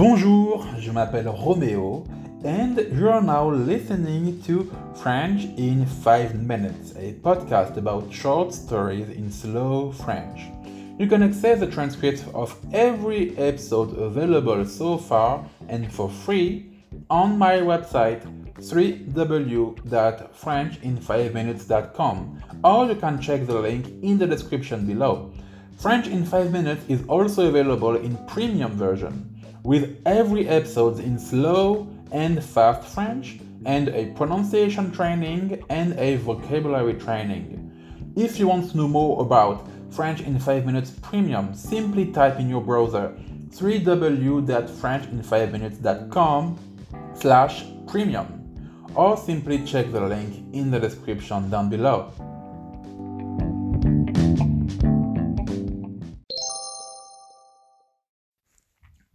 Bonjour, je m'appelle Romeo and you are now listening to French in 5 Minutes, a podcast about short stories in slow French. You can access the transcripts of every episode available so far and for free on my website www.frenchin5minutes.com or you can check the link in the description below. French in 5 minutes is also available in premium version with every episode in slow and fast French and a pronunciation training and a vocabulary training. If you want to know more about French in 5 Minutes Premium, simply type in your browser www.frenchin5minutes.com slash premium or simply check the link in the description down below.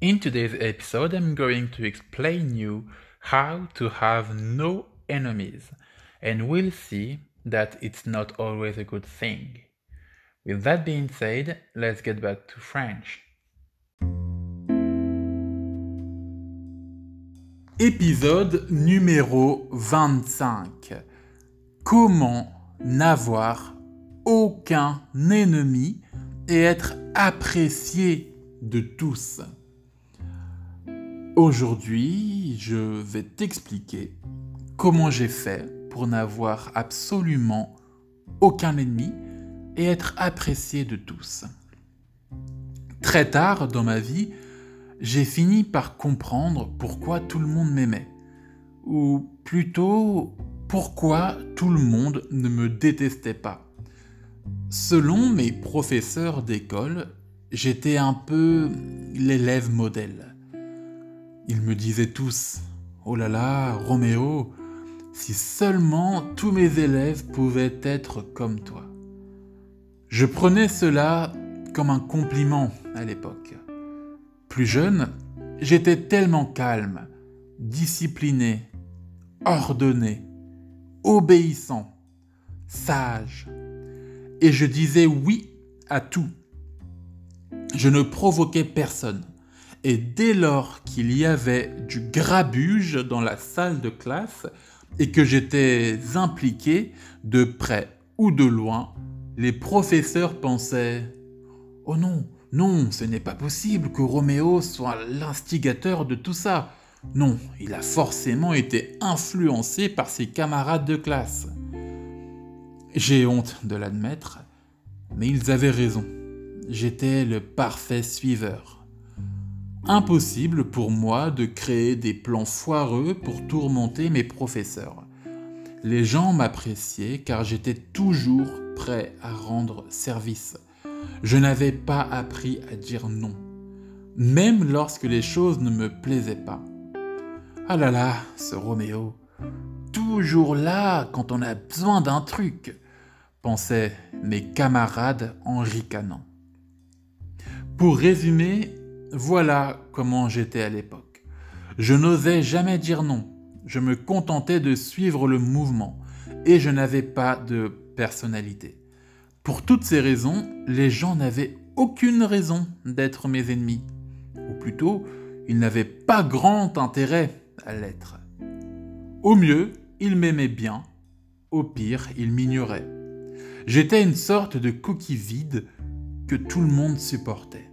In today's episode, I'm going to explain you how to have no enemies, and we'll see that it's not always a good thing. With that being said, let's get back to French. Épisode numéro 25. Comment n'avoir aucun ennemi et être apprécié de tous. Aujourd'hui, je vais t'expliquer comment j'ai fait pour n'avoir absolument aucun ennemi et être apprécié de tous. Très tard dans ma vie, j'ai fini par comprendre pourquoi tout le monde m'aimait, ou plutôt pourquoi tout le monde ne me détestait pas. Selon mes professeurs d'école, j'étais un peu l'élève modèle. Ils me disaient tous Oh là là, Roméo, si seulement tous mes élèves pouvaient être comme toi. Je prenais cela comme un compliment à l'époque. Plus jeune, j'étais tellement calme, discipliné, ordonné, obéissant, sage, et je disais oui à tout. Je ne provoquais personne. Et dès lors qu'il y avait du grabuge dans la salle de classe et que j'étais impliqué de près ou de loin, les professeurs pensaient ⁇ Oh non, non, ce n'est pas possible que Roméo soit l'instigateur de tout ça. Non, il a forcément été influencé par ses camarades de classe. J'ai honte de l'admettre, mais ils avaient raison. J'étais le parfait suiveur. Impossible pour moi de créer des plans foireux pour tourmenter mes professeurs. Les gens m'appréciaient car j'étais toujours prêt à rendre service. Je n'avais pas appris à dire non, même lorsque les choses ne me plaisaient pas. Ah là là, ce Roméo, toujours là quand on a besoin d'un truc, pensaient mes camarades en ricanant. Pour résumer, voilà comment j'étais à l'époque. Je n'osais jamais dire non. Je me contentais de suivre le mouvement et je n'avais pas de personnalité. Pour toutes ces raisons, les gens n'avaient aucune raison d'être mes ennemis. Ou plutôt, ils n'avaient pas grand intérêt à l'être. Au mieux, ils m'aimaient bien. Au pire, ils m'ignoraient. J'étais une sorte de coquille vide que tout le monde supportait.